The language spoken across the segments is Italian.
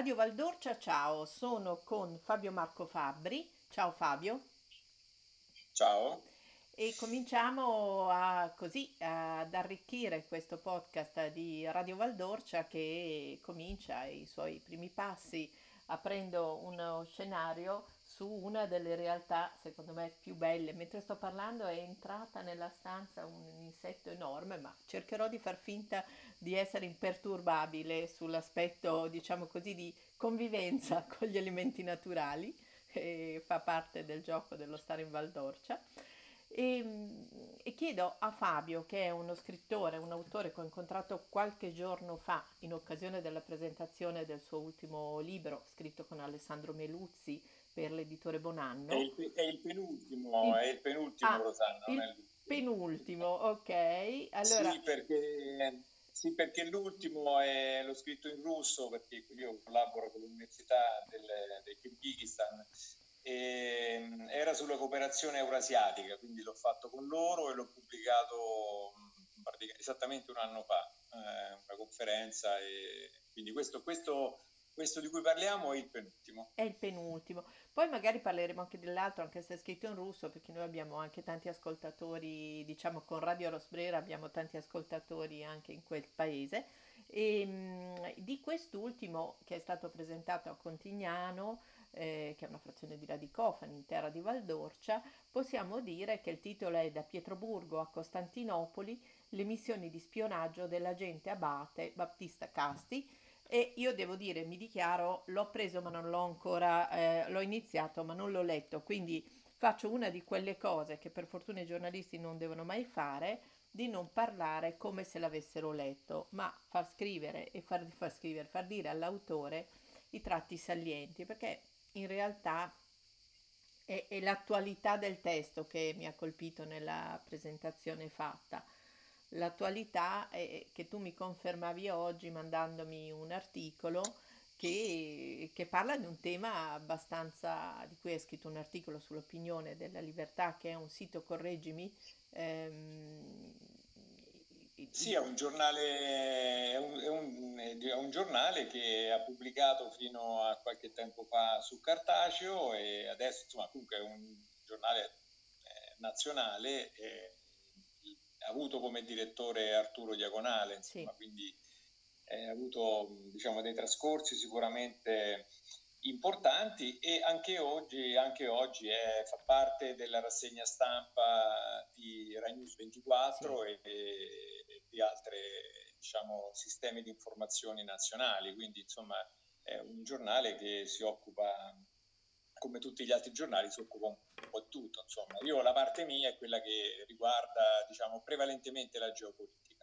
Radio Valdorcia, ciao, sono con Fabio Marco Fabbri. Ciao Fabio. Ciao. E cominciamo a, così ad arricchire questo podcast di Radio Valdorcia che comincia i suoi primi passi aprendo uno scenario su una delle realtà secondo me più belle. Mentre sto parlando è entrata nella stanza un insetto enorme, ma cercherò di far finta di essere imperturbabile sull'aspetto, diciamo così, di convivenza con gli elementi naturali, che fa parte del gioco dello stare in Valdorcia. E, e, chiedo a Fabio, che è uno scrittore, un autore che ho incontrato qualche giorno fa in occasione della presentazione del suo ultimo libro, scritto con Alessandro Meluzzi per l'editore Bonanno. È il, è il penultimo, il, è il penultimo, ah, Rosanna. Il penultimo, ok. Allora... Sì, perché, sì, perché l'ultimo è, l'ho scritto in russo, perché io collaboro con l'Università del, del Kirghizistan e era sulla cooperazione eurasiatica, quindi l'ho fatto con loro e l'ho pubblicato esattamente un anno fa, eh, una conferenza e quindi questo, questo, questo, di cui parliamo è il penultimo. È il penultimo. Poi magari parleremo anche dell'altro, anche se è scritto in russo, perché noi abbiamo anche tanti ascoltatori, diciamo con Radio Rosbrera abbiamo tanti ascoltatori anche in quel paese. E mh, di quest'ultimo che è stato presentato a Contignano, eh, che è una frazione di Radicofani in terra di Valdorcia, possiamo dire che il titolo è Da Pietroburgo a Costantinopoli, le missioni di spionaggio dell'agente abate Battista Casti. E io devo dire, mi dichiaro, l'ho preso ma non l'ho ancora, eh, l'ho iniziato ma non l'ho letto, quindi faccio una di quelle cose che per fortuna i giornalisti non devono mai fare, di non parlare come se l'avessero letto, ma far scrivere e far, far scrivere, far dire all'autore i tratti salienti, perché in realtà è, è l'attualità del testo che mi ha colpito nella presentazione fatta. L'attualità è che tu mi confermavi oggi mandandomi un articolo che, che, parla di un tema abbastanza, di cui hai scritto un articolo sull'opinione della libertà, che è un sito, correggimi, ehm, sì, è un, giornale, è, un, è, un, è un, giornale, che ha pubblicato fino a qualche tempo fa su cartaceo e adesso insomma comunque è un giornale eh, nazionale, eh, ha avuto come direttore Arturo Diagonale, insomma, sì. quindi eh, ha avuto diciamo, dei trascorsi sicuramente importanti e anche oggi, anche oggi è, fa parte della rassegna stampa di Rai News 24 sì. e, e, di altri diciamo, sistemi di informazioni nazionali, quindi insomma è un giornale che si occupa, come tutti gli altri giornali, si occupa un po' di tutto. Insomma. Io la parte mia è quella che riguarda diciamo, prevalentemente la geopolitica.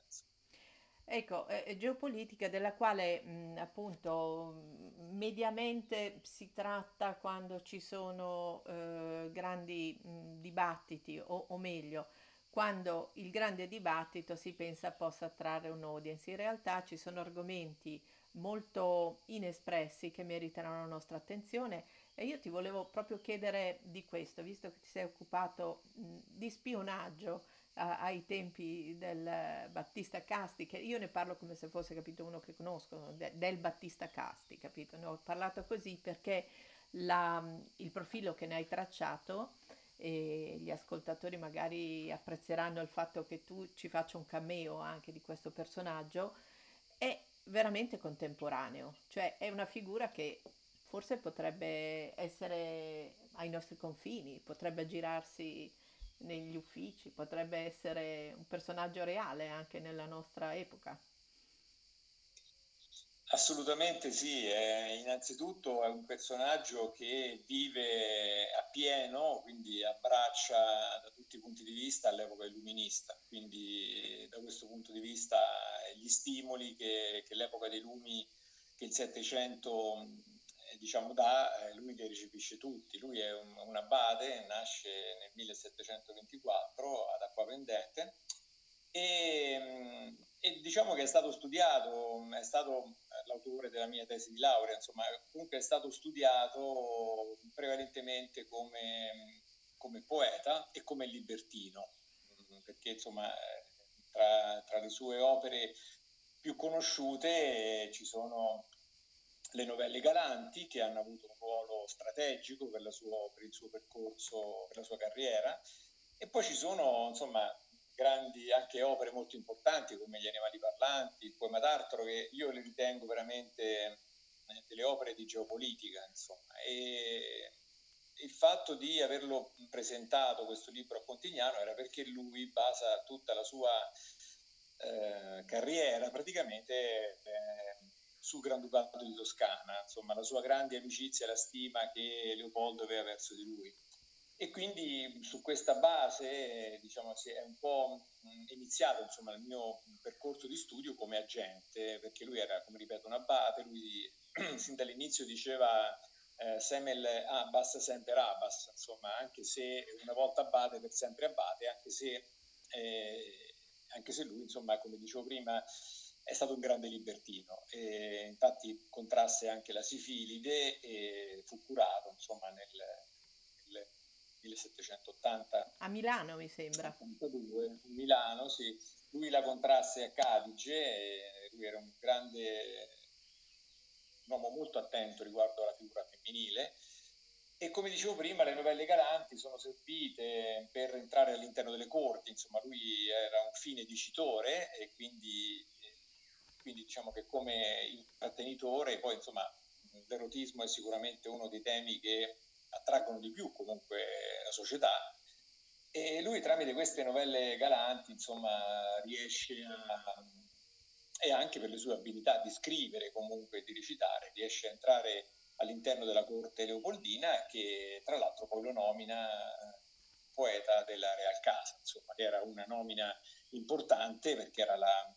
Ecco, eh, geopolitica della quale mh, appunto mediamente si tratta quando ci sono eh, grandi mh, dibattiti o, o, meglio quando il grande dibattito si pensa possa attrarre un audience. In realtà ci sono argomenti molto inespressi che meritano la nostra attenzione e io ti volevo proprio chiedere di questo, visto che ti sei occupato mh, di spionaggio ai tempi del Battista Casti, che io ne parlo come se fosse capito uno che conosco, de, del Battista Casti, capito? Ne ho parlato così perché la, il profilo che ne hai tracciato e gli ascoltatori magari apprezzeranno il fatto che tu ci faccia un cameo anche di questo personaggio, è veramente contemporaneo, cioè è una figura che forse potrebbe essere ai nostri confini, potrebbe girarsi negli uffici, potrebbe essere un personaggio reale anche nella nostra epoca. Assolutamente sì, è, innanzitutto è un personaggio che vive a pieno, quindi abbraccia da tutti i punti di vista l'epoca illuminista, quindi da questo punto di vista gli stimoli che, che l'epoca dei lumi, che il Settecento diciamo da eh, lui li recepisce tutti. Lui è un, un abate, nasce nel 1724 ad Acquapendente e, mm, e, diciamo che è stato studiato, è stato eh, l'autore della mia tesi di laurea, insomma comunque è stato studiato prevalentemente come, come poeta e come libertino, mm, perché insomma eh, tra, tra le sue opere più conosciute ci sono le novelle galanti che hanno avuto un ruolo strategico per, suo, per il suo percorso, per la sua carriera. E poi ci sono insomma grandi anche opere molto importanti come Gli animali parlanti, il poema d'Arturo che io le ritengo veramente eh, delle opere di geopolitica insomma. E il fatto di averlo presentato questo libro a Pontignano era perché lui basa tutta la sua eh, carriera praticamente eh, sul Granducato di Toscana, insomma la sua grande amicizia e la stima che Leopoldo aveva verso di lui. E quindi su questa base diciamo, si è un po' iniziato insomma, il mio percorso di studio come agente, perché lui era, come ripeto, un abate, lui sin dall'inizio diceva eh, Semel Abbas sempre Abbas, insomma, anche se una volta abate per sempre abate, anche se, eh, anche se lui, insomma, come dicevo prima, è stato un grande libertino. E infatti contrasse anche la sifilide e fu curato, insomma, nel, nel 1780. A Milano, mi sembra. 82, Milano, sì. Lui la contrasse a Cadice, lui era un grande un uomo molto attento riguardo alla figura femminile e come dicevo prima le novelle galanti sono servite per entrare all'interno delle corti, insomma lui era un fine dicitore e quindi, quindi diciamo che come intrattenitore poi insomma l'erotismo è sicuramente uno dei temi che attraggono di più comunque la società. E lui tramite queste novelle galanti insomma riesce a e anche per le sue abilità di scrivere comunque di recitare, riesce a entrare all'interno della corte leopoldina che tra l'altro poi lo nomina poeta della Real Casa, insomma, che era una nomina importante perché era la,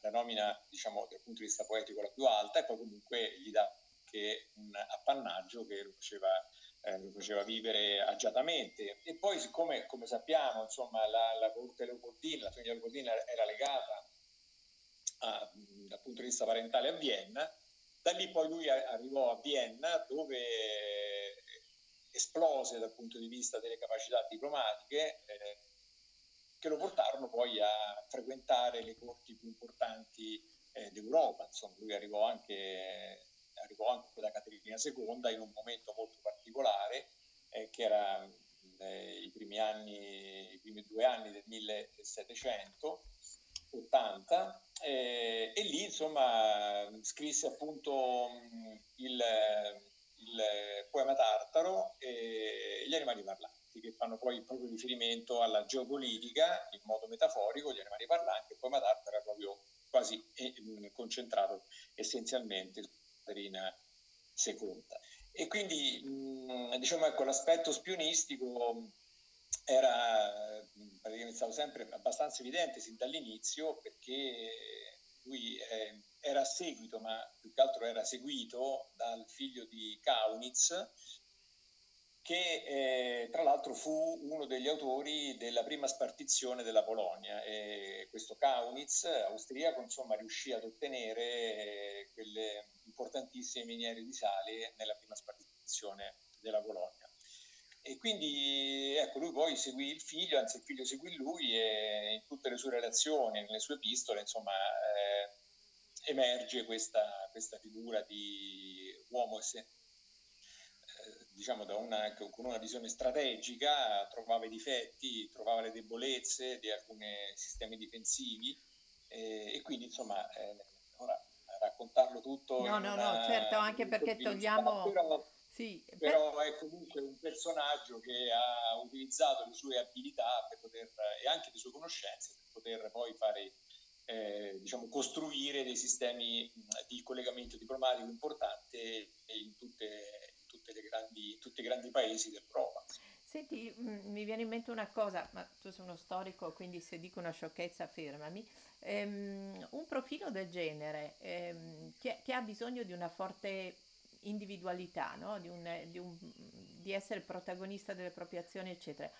la nomina, diciamo, dal punto di vista poetico la più alta e poi comunque gli dà anche un appannaggio che lo faceva, eh, lo faceva vivere agiatamente. E poi siccome, come sappiamo, insomma, la, la corte leopoldina, la famiglia leopoldina era legata a, dal punto di vista parentale a Vienna. Da lì poi lui arrivò a Vienna dove esplose dal punto di vista delle capacità diplomatiche eh, che lo portarono poi a frequentare le corti più importanti eh, d'Europa. Insomma, lui arrivò anche, arrivò anche da Caterina II in un momento molto particolare eh, che era eh, i primi anni, i primi due anni del 1700 80 eh, e lì insomma scrisse appunto il, il poema Tartaro e gli animali parlanti che fanno poi proprio riferimento alla geopolitica in modo metaforico, gli animali parlanti, il poema Tartaro è proprio quasi eh, concentrato essenzialmente su Caterina II. E quindi mh, diciamo ecco l'aspetto spionistico era praticamente stato sempre abbastanza evidente sin dall'inizio perché lui eh, era seguito, ma più che altro era seguito dal figlio di Kaunitz, che eh, tra l'altro fu uno degli autori della prima spartizione della Polonia. E questo Kaunitz, austriaco, insomma, riuscì ad ottenere eh, quelle importantissime miniere di sale nella prima spartizione della Polonia. E quindi ecco, lui poi seguì il figlio, anzi il figlio seguì lui e in tutte le sue relazioni, nelle sue epistole, insomma, eh, emerge questa, questa, figura di uomo se, eh, diciamo da una, con una visione strategica, trovava i difetti, trovava le debolezze di alcuni sistemi difensivi eh, e quindi insomma eh, ora raccontarlo tutto. No, no, una, no, certo, anche perché togliamo... Però, sì, però è comunque un personaggio che ha utilizzato le sue abilità poter, e anche le sue conoscenze per poter poi fare, eh, diciamo, costruire dei sistemi di collegamento diplomatico importante in tutte grandi, tutti i grandi paesi dell'Europa. Senti, mi viene in mente una cosa, ma tu sei uno storico, quindi se dico una sciocchezza fermami. Um, un profilo del genere um, che, che, ha bisogno di una forte individualità, no? di, un, di, un, di, essere protagonista delle proprie azioni, eccetera.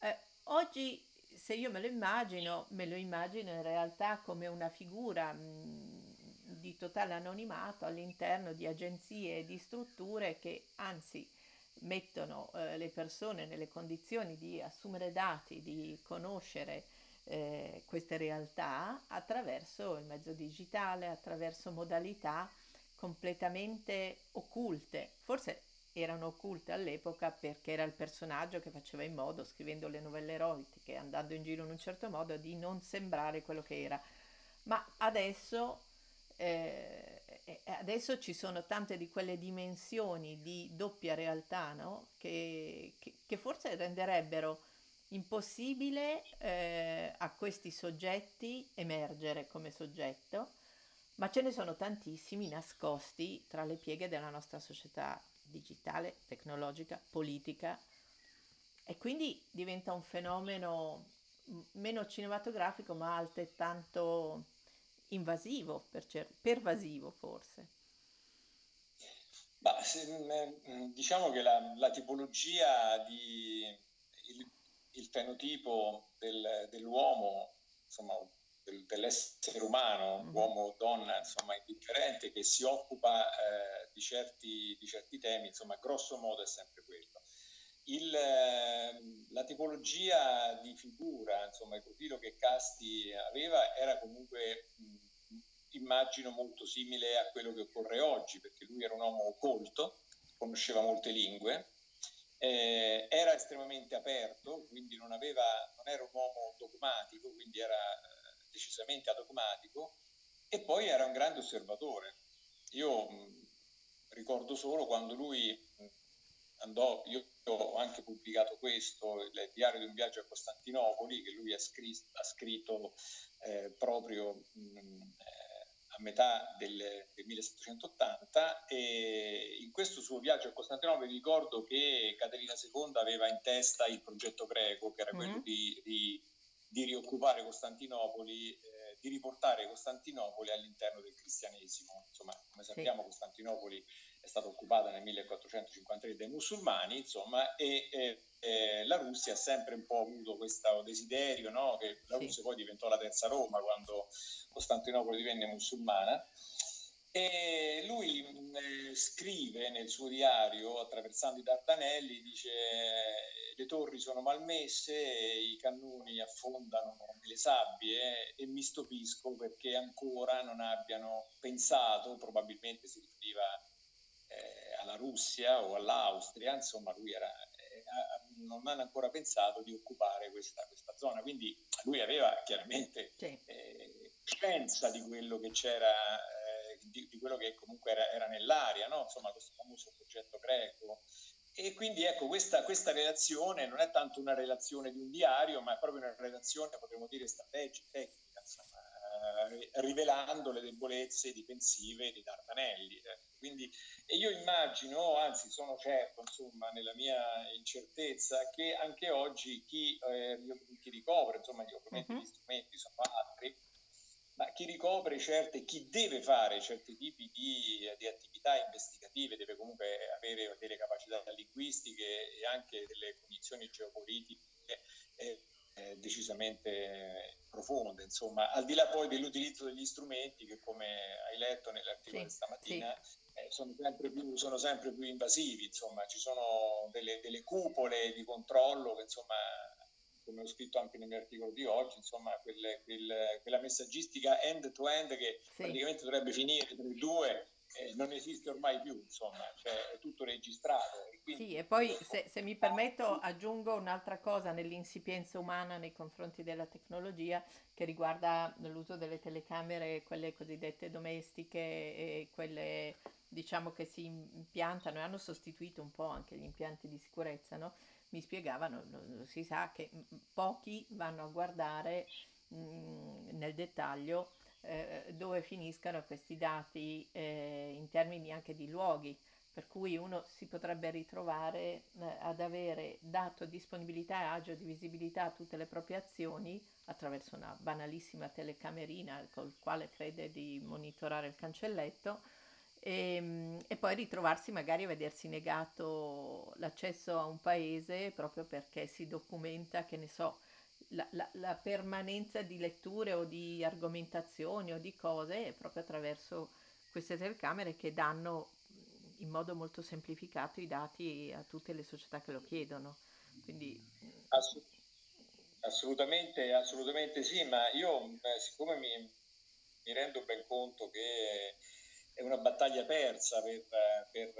Eh, oggi, se io me lo immagino, me lo immagino in realtà come una figura mh, di totale anonimato all'interno di agenzie e di strutture che anzi mettono eh, le persone nelle condizioni di assumere dati, di conoscere eh, queste realtà attraverso il mezzo digitale, attraverso modalità completamente occulte, forse erano occulte all'epoca perché era il personaggio che faceva in modo, scrivendo le novelle erotiche, andando in giro in un certo modo, di non sembrare quello che era. Ma adesso, eh, adesso ci sono tante di quelle dimensioni di doppia realtà no? che, che, che, forse renderebbero impossibile eh, a questi soggetti emergere come soggetto, ma ce ne sono tantissimi nascosti tra le pieghe della nostra società digitale, tecnologica, politica e quindi diventa un fenomeno meno cinematografico ma altrettanto invasivo, per cer- pervasivo forse. Bah, se, mm, diciamo che la, la tipologia di il, il fenotipo del, dell'uomo, insomma, del, dell'essere umano, mm-hmm. uomo o donna, insomma, indifferente, che si occupa eh, di, certi, di, certi, temi, insomma, grosso modo è sempre quello. Il, eh, la tipologia di figura, insomma, il profilo che Casti aveva era comunque, mh, immagino, molto simile a quello che occorre oggi, perché lui era un uomo colto, conosceva molte lingue, eh, era estremamente aperto, quindi non, aveva, non era un uomo dogmatico, quindi era decisamente adogmatico e poi era un grande osservatore. Io mh, ricordo solo quando lui mh, andò, io ho anche pubblicato questo, il diario di un viaggio a Costantinopoli, che lui ha, scritto, ha scritto eh, proprio eh, metà del, del, 1780 e in questo suo viaggio a Costantinopoli ricordo che Caterina II aveva in testa il progetto greco, che era mm-hmm. quello di, di di rioccupare Costantinopoli, eh, di riportare Costantinopoli all'interno del cristianesimo. Insomma, come sappiamo, sì. Costantinopoli è stata occupata nel 1453 dai musulmani, insomma, e, e, e, la Russia ha sempre un po' avuto questo desiderio, no? che la Russia sì. poi diventò la terza Roma quando Costantinopoli divenne musulmana. E lui eh, scrive nel suo diario, attraversando i Dardanelli, dice le torri sono malmesse, i cannoni affondano nelle sabbie e mi stupisco perché ancora non abbiano pensato, probabilmente si riferiva eh, alla Russia o all'Austria, insomma lui era, eh, non hanno ancora pensato di occupare questa, questa zona, quindi lui aveva chiaramente sì. eh, scienza di quello che c'era eh, di, di, quello che comunque era, era nell'aria, no? insomma questo famoso progetto greco e quindi ecco, questa, questa, relazione non è tanto una relazione di un diario, ma è proprio una relazione, potremmo dire, strategica, tecnica, eh, rivelando le debolezze difensive di Dardanelli. Eh. Quindi, e io immagino, anzi sono certo, insomma, nella mia incertezza, che anche oggi chi, eh, chi ricopre, insomma, ovviamente uh-huh. gli strumenti sono altri, ma chi ricopre certe, chi deve fare certi tipi di, di, attività investigative deve comunque avere delle capacità linguistiche e anche delle condizioni geopolitiche eh, eh, decisamente profonde, insomma, al di là poi dell'utilizzo degli strumenti che come hai letto nell'articolo sì, di stamattina sì. eh, sono, sempre più, sono, sempre più, invasivi, insomma, ci sono delle, delle cupole di controllo che insomma come ho scritto anche nel mio articolo di oggi, insomma, quelle, quelle, quella messaggistica end-to-end che sì. praticamente dovrebbe finire tra i due, eh, non esiste ormai più, insomma, cioè è tutto registrato. E quindi... Sì, e poi se, se, mi permetto aggiungo un'altra cosa nell'insipienza umana nei confronti della tecnologia che riguarda l'uso delle telecamere, quelle cosiddette domestiche e quelle diciamo che si impiantano e hanno sostituito un po' anche gli impianti di sicurezza, no? mi spiegavano, si sa che pochi vanno a guardare mh, nel dettaglio eh, dove finiscano questi dati eh, in termini anche di luoghi, per cui uno si potrebbe ritrovare eh, ad avere dato disponibilità e agio di visibilità a tutte le proprie azioni attraverso una banalissima telecamerina col quale crede di monitorare il cancelletto e, ehm, e, poi ritrovarsi magari a vedersi negato l'accesso a un paese proprio perché si documenta, che ne so, la, la, la permanenza di letture o di argomentazioni o di cose proprio attraverso queste telecamere che danno in modo molto semplificato i dati a tutte le società che lo chiedono. Quindi... assolutamente, assolutamente sì, ma io siccome mi, mi rendo ben conto che è una battaglia persa per, per,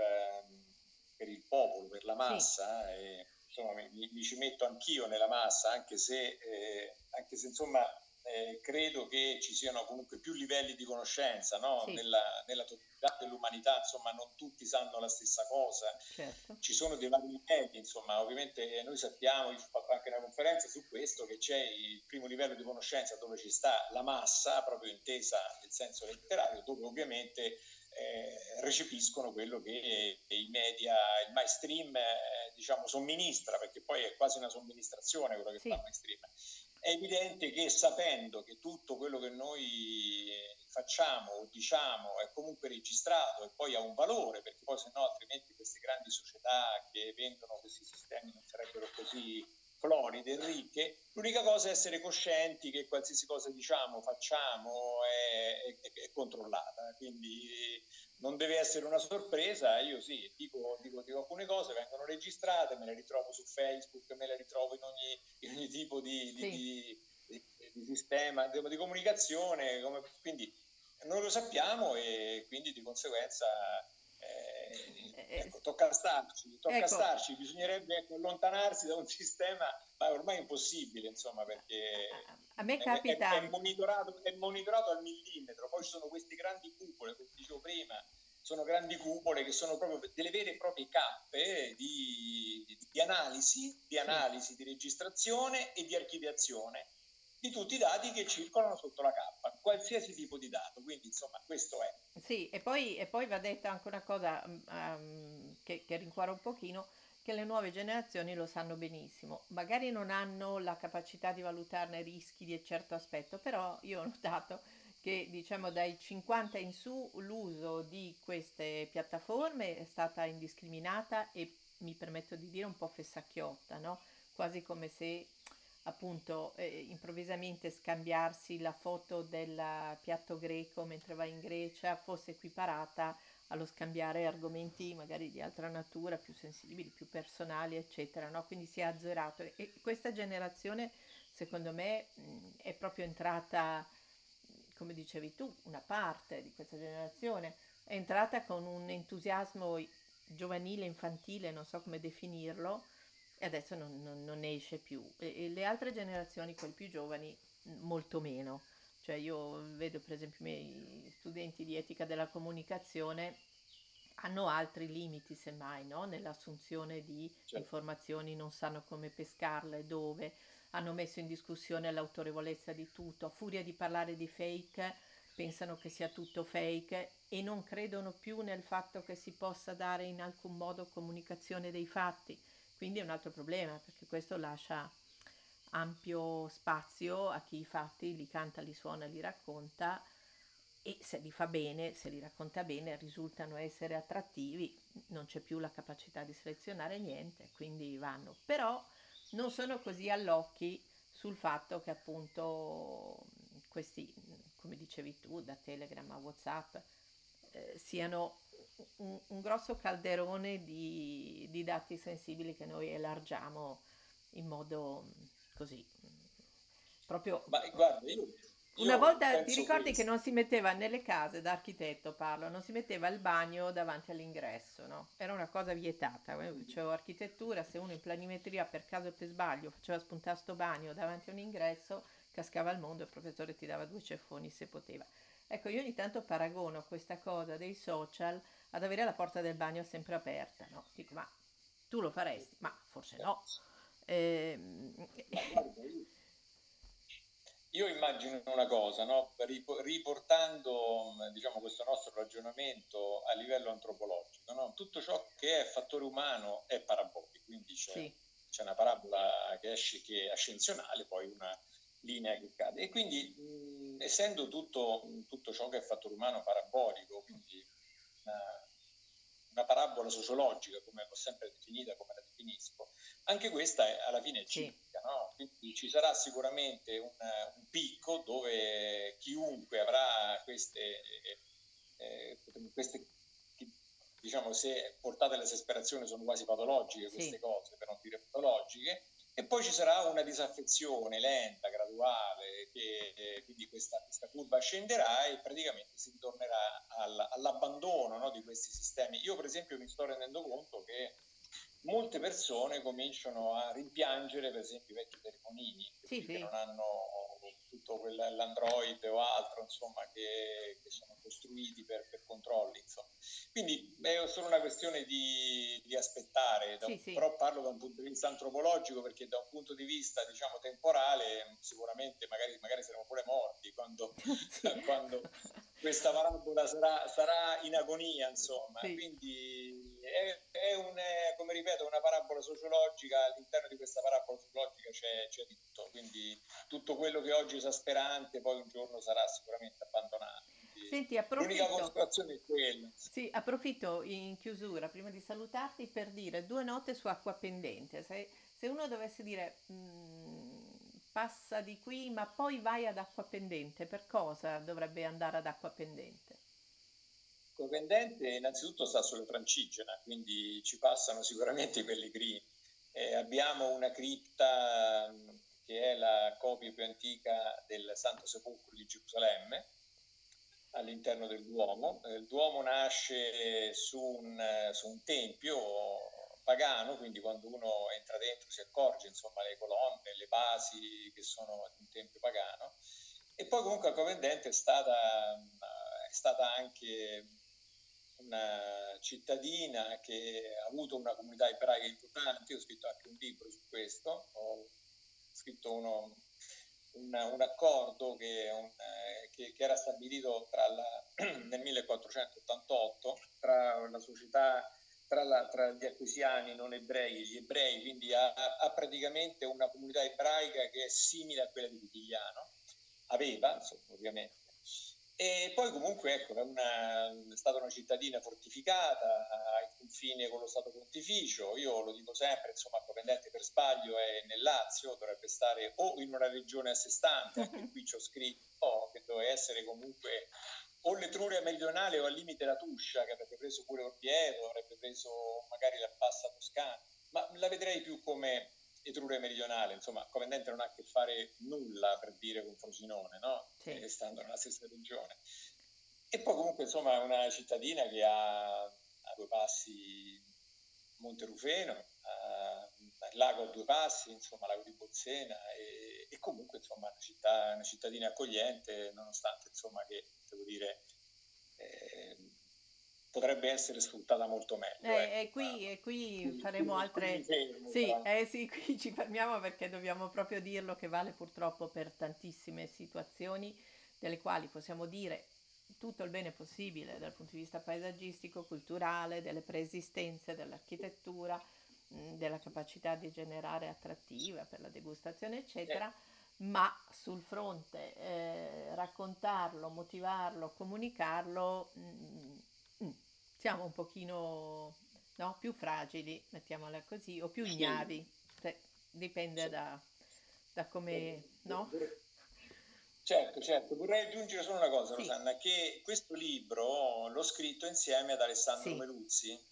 per il popolo, per la massa. Sì. E, insomma, mi, mi, ci metto anch'io nella massa, anche se, eh, anche se insomma, eh, credo che ci siano comunque più livelli di conoscenza no? sì. nella, nella, totalità dell'umanità, insomma non tutti sanno la stessa cosa, certo. ci sono dei vari livelli, insomma ovviamente noi sappiamo, io ho fatto anche una conferenza su questo, che c'è il primo livello di conoscenza dove ci sta la massa, proprio intesa nel senso letterario, dove ovviamente eh, recepiscono quello che i media, il mainstream eh, diciamo somministra, perché poi è quasi una somministrazione quello che sì. fa il mainstream è evidente che sapendo che tutto quello che noi facciamo o diciamo è comunque registrato e poi ha un valore, perché poi se no altrimenti queste grandi società che vendono questi sistemi non sarebbero così floride e ricche, l'unica cosa è essere coscienti che qualsiasi cosa diciamo, facciamo è, è, è controllata, quindi non deve essere una sorpresa, io sì, dico, dico, dico, alcune cose, vengono registrate, me le ritrovo su Facebook, me le ritrovo in ogni, in ogni tipo di, sì. di, di, di sistema di, comunicazione, come, quindi noi lo sappiamo e quindi di conseguenza ecco, tocca starci, tocca ecco. starci, bisognerebbe ecco, allontanarsi da un sistema, ma ormai è impossibile, insomma, perché a me capita... È, è, monitorato, è, monitorato, al millimetro, poi ci sono queste grandi cupole, come dicevo prima, sono grandi cupole che sono proprio delle vere e proprie cappe di, di, di analisi, di analisi, sì. di registrazione e di archiviazione di tutti i dati che circolano sotto la cappa, qualsiasi tipo di dato, quindi insomma questo è. Sì, e poi, e poi va detta anche una cosa um, che, che rincuora un pochino, che le nuove generazioni lo sanno benissimo, magari non hanno la capacità di valutarne rischi di un certo aspetto, però io ho notato che diciamo dai 50 in su l'uso di queste piattaforme è stata indiscriminata e mi permetto di dire un po' fessacchiotta, no? quasi come se appunto eh, improvvisamente scambiarsi la foto del piatto greco mentre va in Grecia fosse equiparata allo scambiare argomenti magari di altra natura, più sensibili, più personali, eccetera, no? Quindi si è azzerato e questa generazione, secondo me, mh, è proprio entrata, come dicevi tu, una parte di questa generazione è entrata con un entusiasmo giovanile, infantile, non so come definirlo, e adesso non, non, non esce più. E, e, le altre generazioni, quelle più giovani, molto meno. Cioè io vedo per esempio i miei studenti di etica della comunicazione hanno altri limiti semmai no? nell'assunzione di certo. informazioni, non sanno come pescarle, dove, hanno messo in discussione l'autorevolezza di tutto, a furia di parlare di fake pensano che sia tutto fake e non credono più nel fatto che si possa dare in alcun modo comunicazione dei fatti. Quindi è un altro problema perché questo lascia ampio spazio a chi i fatti li canta, li suona, li racconta e se li fa bene, se li racconta bene, risultano essere attrattivi, non c'è più la capacità di selezionare niente, quindi vanno. Però non sono così all'occhi sul fatto che appunto questi, come dicevi tu, da Telegram a Whatsapp, eh, siano un, un grosso calderone di, di, dati sensibili che noi elargiamo in modo così proprio Ma guarda, io, io una volta ti ricordi che... che... non si metteva nelle case da architetto parlo non si metteva il bagno davanti all'ingresso no? era una cosa vietata. Facevo architettura se uno in planimetria per caso e per sbaglio faceva spuntare sto bagno davanti a un ingresso cascava al mondo il professore ti dava due ceffoni se poteva. Ecco io ogni tanto paragono questa cosa dei social ad avere la porta del bagno sempre aperta, no? Dico, ma tu lo faresti? Ma forse no. Eh, io immagino una cosa, no? riportando diciamo, questo nostro ragionamento a livello antropologico, no? tutto ciò che è fattore umano è parabolico, quindi c'è, sì. c'è una parabola che, esce, che è ascensionale, poi una linea che cade. E quindi, mh, essendo tutto, tutto, ciò che è fattore umano parabolico, quindi una, una parabola sociologica, come l'ho sempre definita, come la definisco, anche questa è, alla fine è ciclica, sì. no? quindi ci sarà sicuramente un, un, picco dove chiunque avrà queste, eh, queste diciamo se portate all'esasperazione sono quasi patologiche queste sì. cose, per non dire patologiche, e poi ci sarà una disaffezione lenta, graduale, che eh, quindi questa, questa, curva scenderà e praticamente si ritornerà all, all'abbandono no, di questi sistemi. Io per esempio mi sto rendendo conto che molte persone cominciano a rimpiangere per esempio i vecchi telefonini sì, sì. che non hanno tutto l'Android o altro insomma che, che sono costruiti per, per controlli insomma. quindi è solo una questione di, di aspettare da, sì, però parlo da un punto di vista antropologico perché da un punto di vista diciamo temporale sicuramente magari, magari saremo pure morti quando, quando questa parabola sarà, sarà, in agonia insomma. Quindi è, è un, è, come ripeto, una parabola sociologica, all'interno di questa parabola sociologica c'è, c'è tutto, quindi tutto quello che oggi è esasperante poi un giorno sarà sicuramente abbandonato. Senti, L'unica considerazione è quella. Sì, approfitto in chiusura, prima di salutarti, per dire due note su acqua pendente. Se, se uno dovesse dire mh, mm, passa di qui, ma poi vai ad acqua pendente, per cosa dovrebbe andare ad acqua pendente? Copendente innanzitutto sta sulla Francigena, quindi ci passano sicuramente i pellegrini. Eh, abbiamo una cripta che è la copia più antica del Santo Sepolcro di Gerusalemme, all'interno del Duomo. Eh, il Duomo nasce su un, su un, tempio pagano, quindi quando uno entra dentro si accorge insomma le colonne, le basi che sono di un tempio pagano. E poi comunque a Covendente è stata, è stata anche una cittadina che ha avuto una comunità ebraica importante, ho scritto anche un libro su questo, ho scritto uno, un, un, accordo che, un, eh, che, che, era stabilito la, nel 1488 tra la società, tra, la, tra, gli acquisiani non ebrei e gli ebrei, quindi ha, ha, praticamente una comunità ebraica che è simile a quella di Vitigliano, aveva, insomma, ovviamente, e poi comunque ecco, è, una, è, stata una cittadina fortificata ai confini con lo Stato Pontificio, io lo dico sempre, insomma, Copendente per sbaglio è nel Lazio, dovrebbe stare o in una regione a sé stante, anche qui ci ho scritto che doveva essere comunque o l'Etruria meridionale o al limite la Tuscia, che avrebbe preso pure Orvieto, avrebbe preso magari la bassa Toscana, ma la vedrei più come Etruria meridionale, insomma, Covendente non ha a che fare nulla per dire con Frosinone, no? Sì. stando nella stessa regione. E poi comunque, insomma, è una cittadina che ha a due passi Monte Rufeno, il lago a due passi, insomma, lago di Bolsena e, e comunque, insomma, una, città, una cittadina accogliente, nonostante, insomma, che, devo dire, eh, potrebbe essere sfruttata molto meglio. Eh, ecco. e, qui, e qui faremo altre... Fermo, sì, eh, sì, qui ci fermiamo perché dobbiamo proprio dirlo che vale purtroppo per tantissime situazioni delle quali possiamo dire tutto il bene possibile dal punto di vista paesaggistico, culturale, delle preesistenze, dell'architettura, della capacità di generare attrattiva per la degustazione, eccetera. Eh ma sul fronte eh, raccontarlo, motivarlo, comunicarlo mh, siamo un pochino no, più fragili, mettiamola così, o più ignavi, cioè, dipende da, da come... No? Certo, certo. Vorrei aggiungere solo una cosa, sì. Rosanna, che questo libro l'ho scritto insieme ad Alessandro sì. Meluzzi,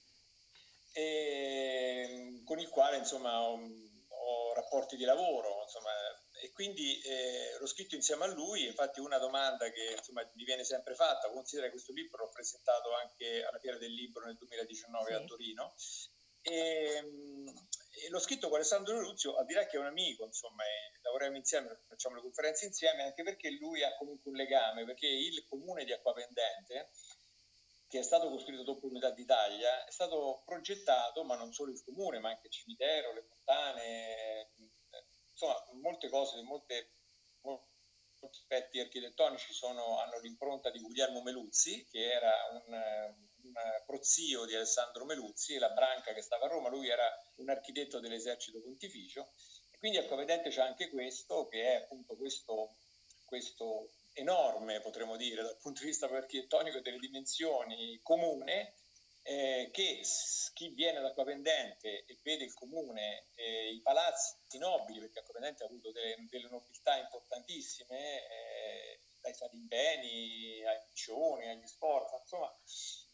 e, con il quale insomma ho, ho rapporti di lavoro, insomma, e quindi eh, l'ho scritto insieme a lui, infatti una domanda che insomma, mi viene sempre fatta, considera che questo libro l'ho presentato anche alla Fiera del Libro nel 2019 sì. a Torino, e, e, l'ho scritto con Alessandro Luzio, a dire che è un amico, insomma, lavoriamo insieme, facciamo le conferenze insieme, anche perché lui ha comunque un legame, perché il comune di Acquapendente, che è stato costruito dopo l'unità d'Italia, è stato progettato, ma non solo il comune, ma anche il cimitero, le fontane, insomma, molte cose, molte, molti aspetti architettonici sono, hanno l'impronta di Guglielmo Meluzzi, che era un, un prozio di Alessandro Meluzzi, la branca che stava a Roma, lui era un architetto dell'esercito pontificio. E quindi ecco, vedete c'è anche questo, che è appunto questo, questo enorme, potremmo dire, dal punto di vista architettonico delle dimensioni comune, eh, che chi viene da Acquapendente e vede il comune, eh, i palazzi nobili, perché Acquapendente ha avuto delle, delle nobiltà importantissime, eh, dai Salimbeni ai Piccioni, agli Sforza, insomma,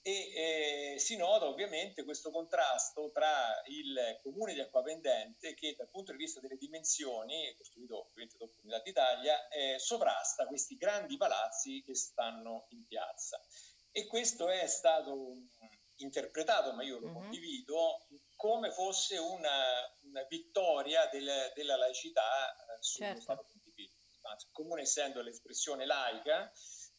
e eh, si nota ovviamente questo contrasto tra il comune di Acquapendente che dal punto di vista delle dimensioni, costruito ovviamente dopo l'unità d'Italia, eh, sovrasta questi grandi palazzi che stanno in piazza. E questo è stato interpretato, ma io lo uh-huh. condivido, come fosse una, una vittoria del, della laicità eh, sullo certo. Stato pontificio. Il comune essendo l'espressione laica,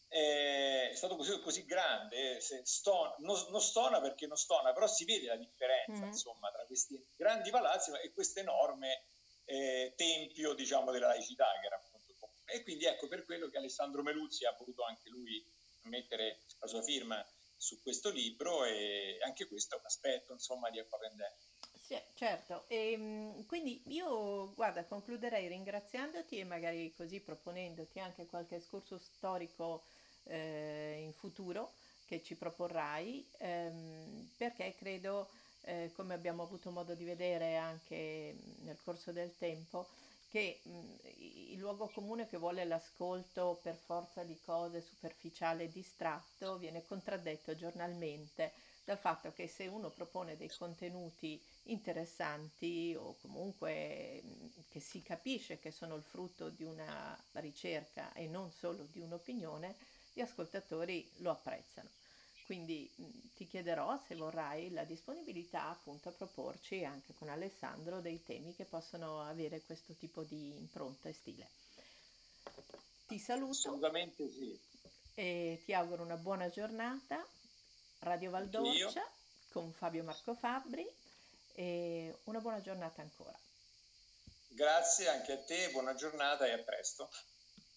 è stato così, così grande, stona, non, non, stona perché non stona, però si vede la differenza mm. insomma, tra questi grandi palazzi e questo enorme eh, tempio diciamo, della laicità che era appunto comune. E quindi ecco per quello che Alessandro Meluzzi ha voluto anche lui mettere la sua firma su questo libro e anche questo è un aspetto insomma di Acquapendente. Sì, certo, e, ehm, quindi io guarda concluderei ringraziandoti e magari così proponendoti anche qualche escurso storico eh, in futuro che ci proporrai, ehm, perché credo, eh, come abbiamo avuto modo di vedere anche nel corso del tempo, che mh, il luogo comune che vuole l'ascolto per forza di cose superficiale e distratto viene contraddetto giornalmente dal fatto che se uno propone dei contenuti interessanti o comunque che si capisce che sono il frutto di una ricerca e non solo di un'opinione, gli ascoltatori lo apprezzano. Quindi ti chiederò se vorrai la disponibilità appunto a proporci anche con Alessandro dei temi che possono avere questo tipo di impronta e stile. Ti saluto. Assolutamente sì. E ti auguro una buona giornata. Radio Valdorcia con Fabio Marco Fabbri e una buona giornata ancora. Grazie anche a te, buona giornata e a presto.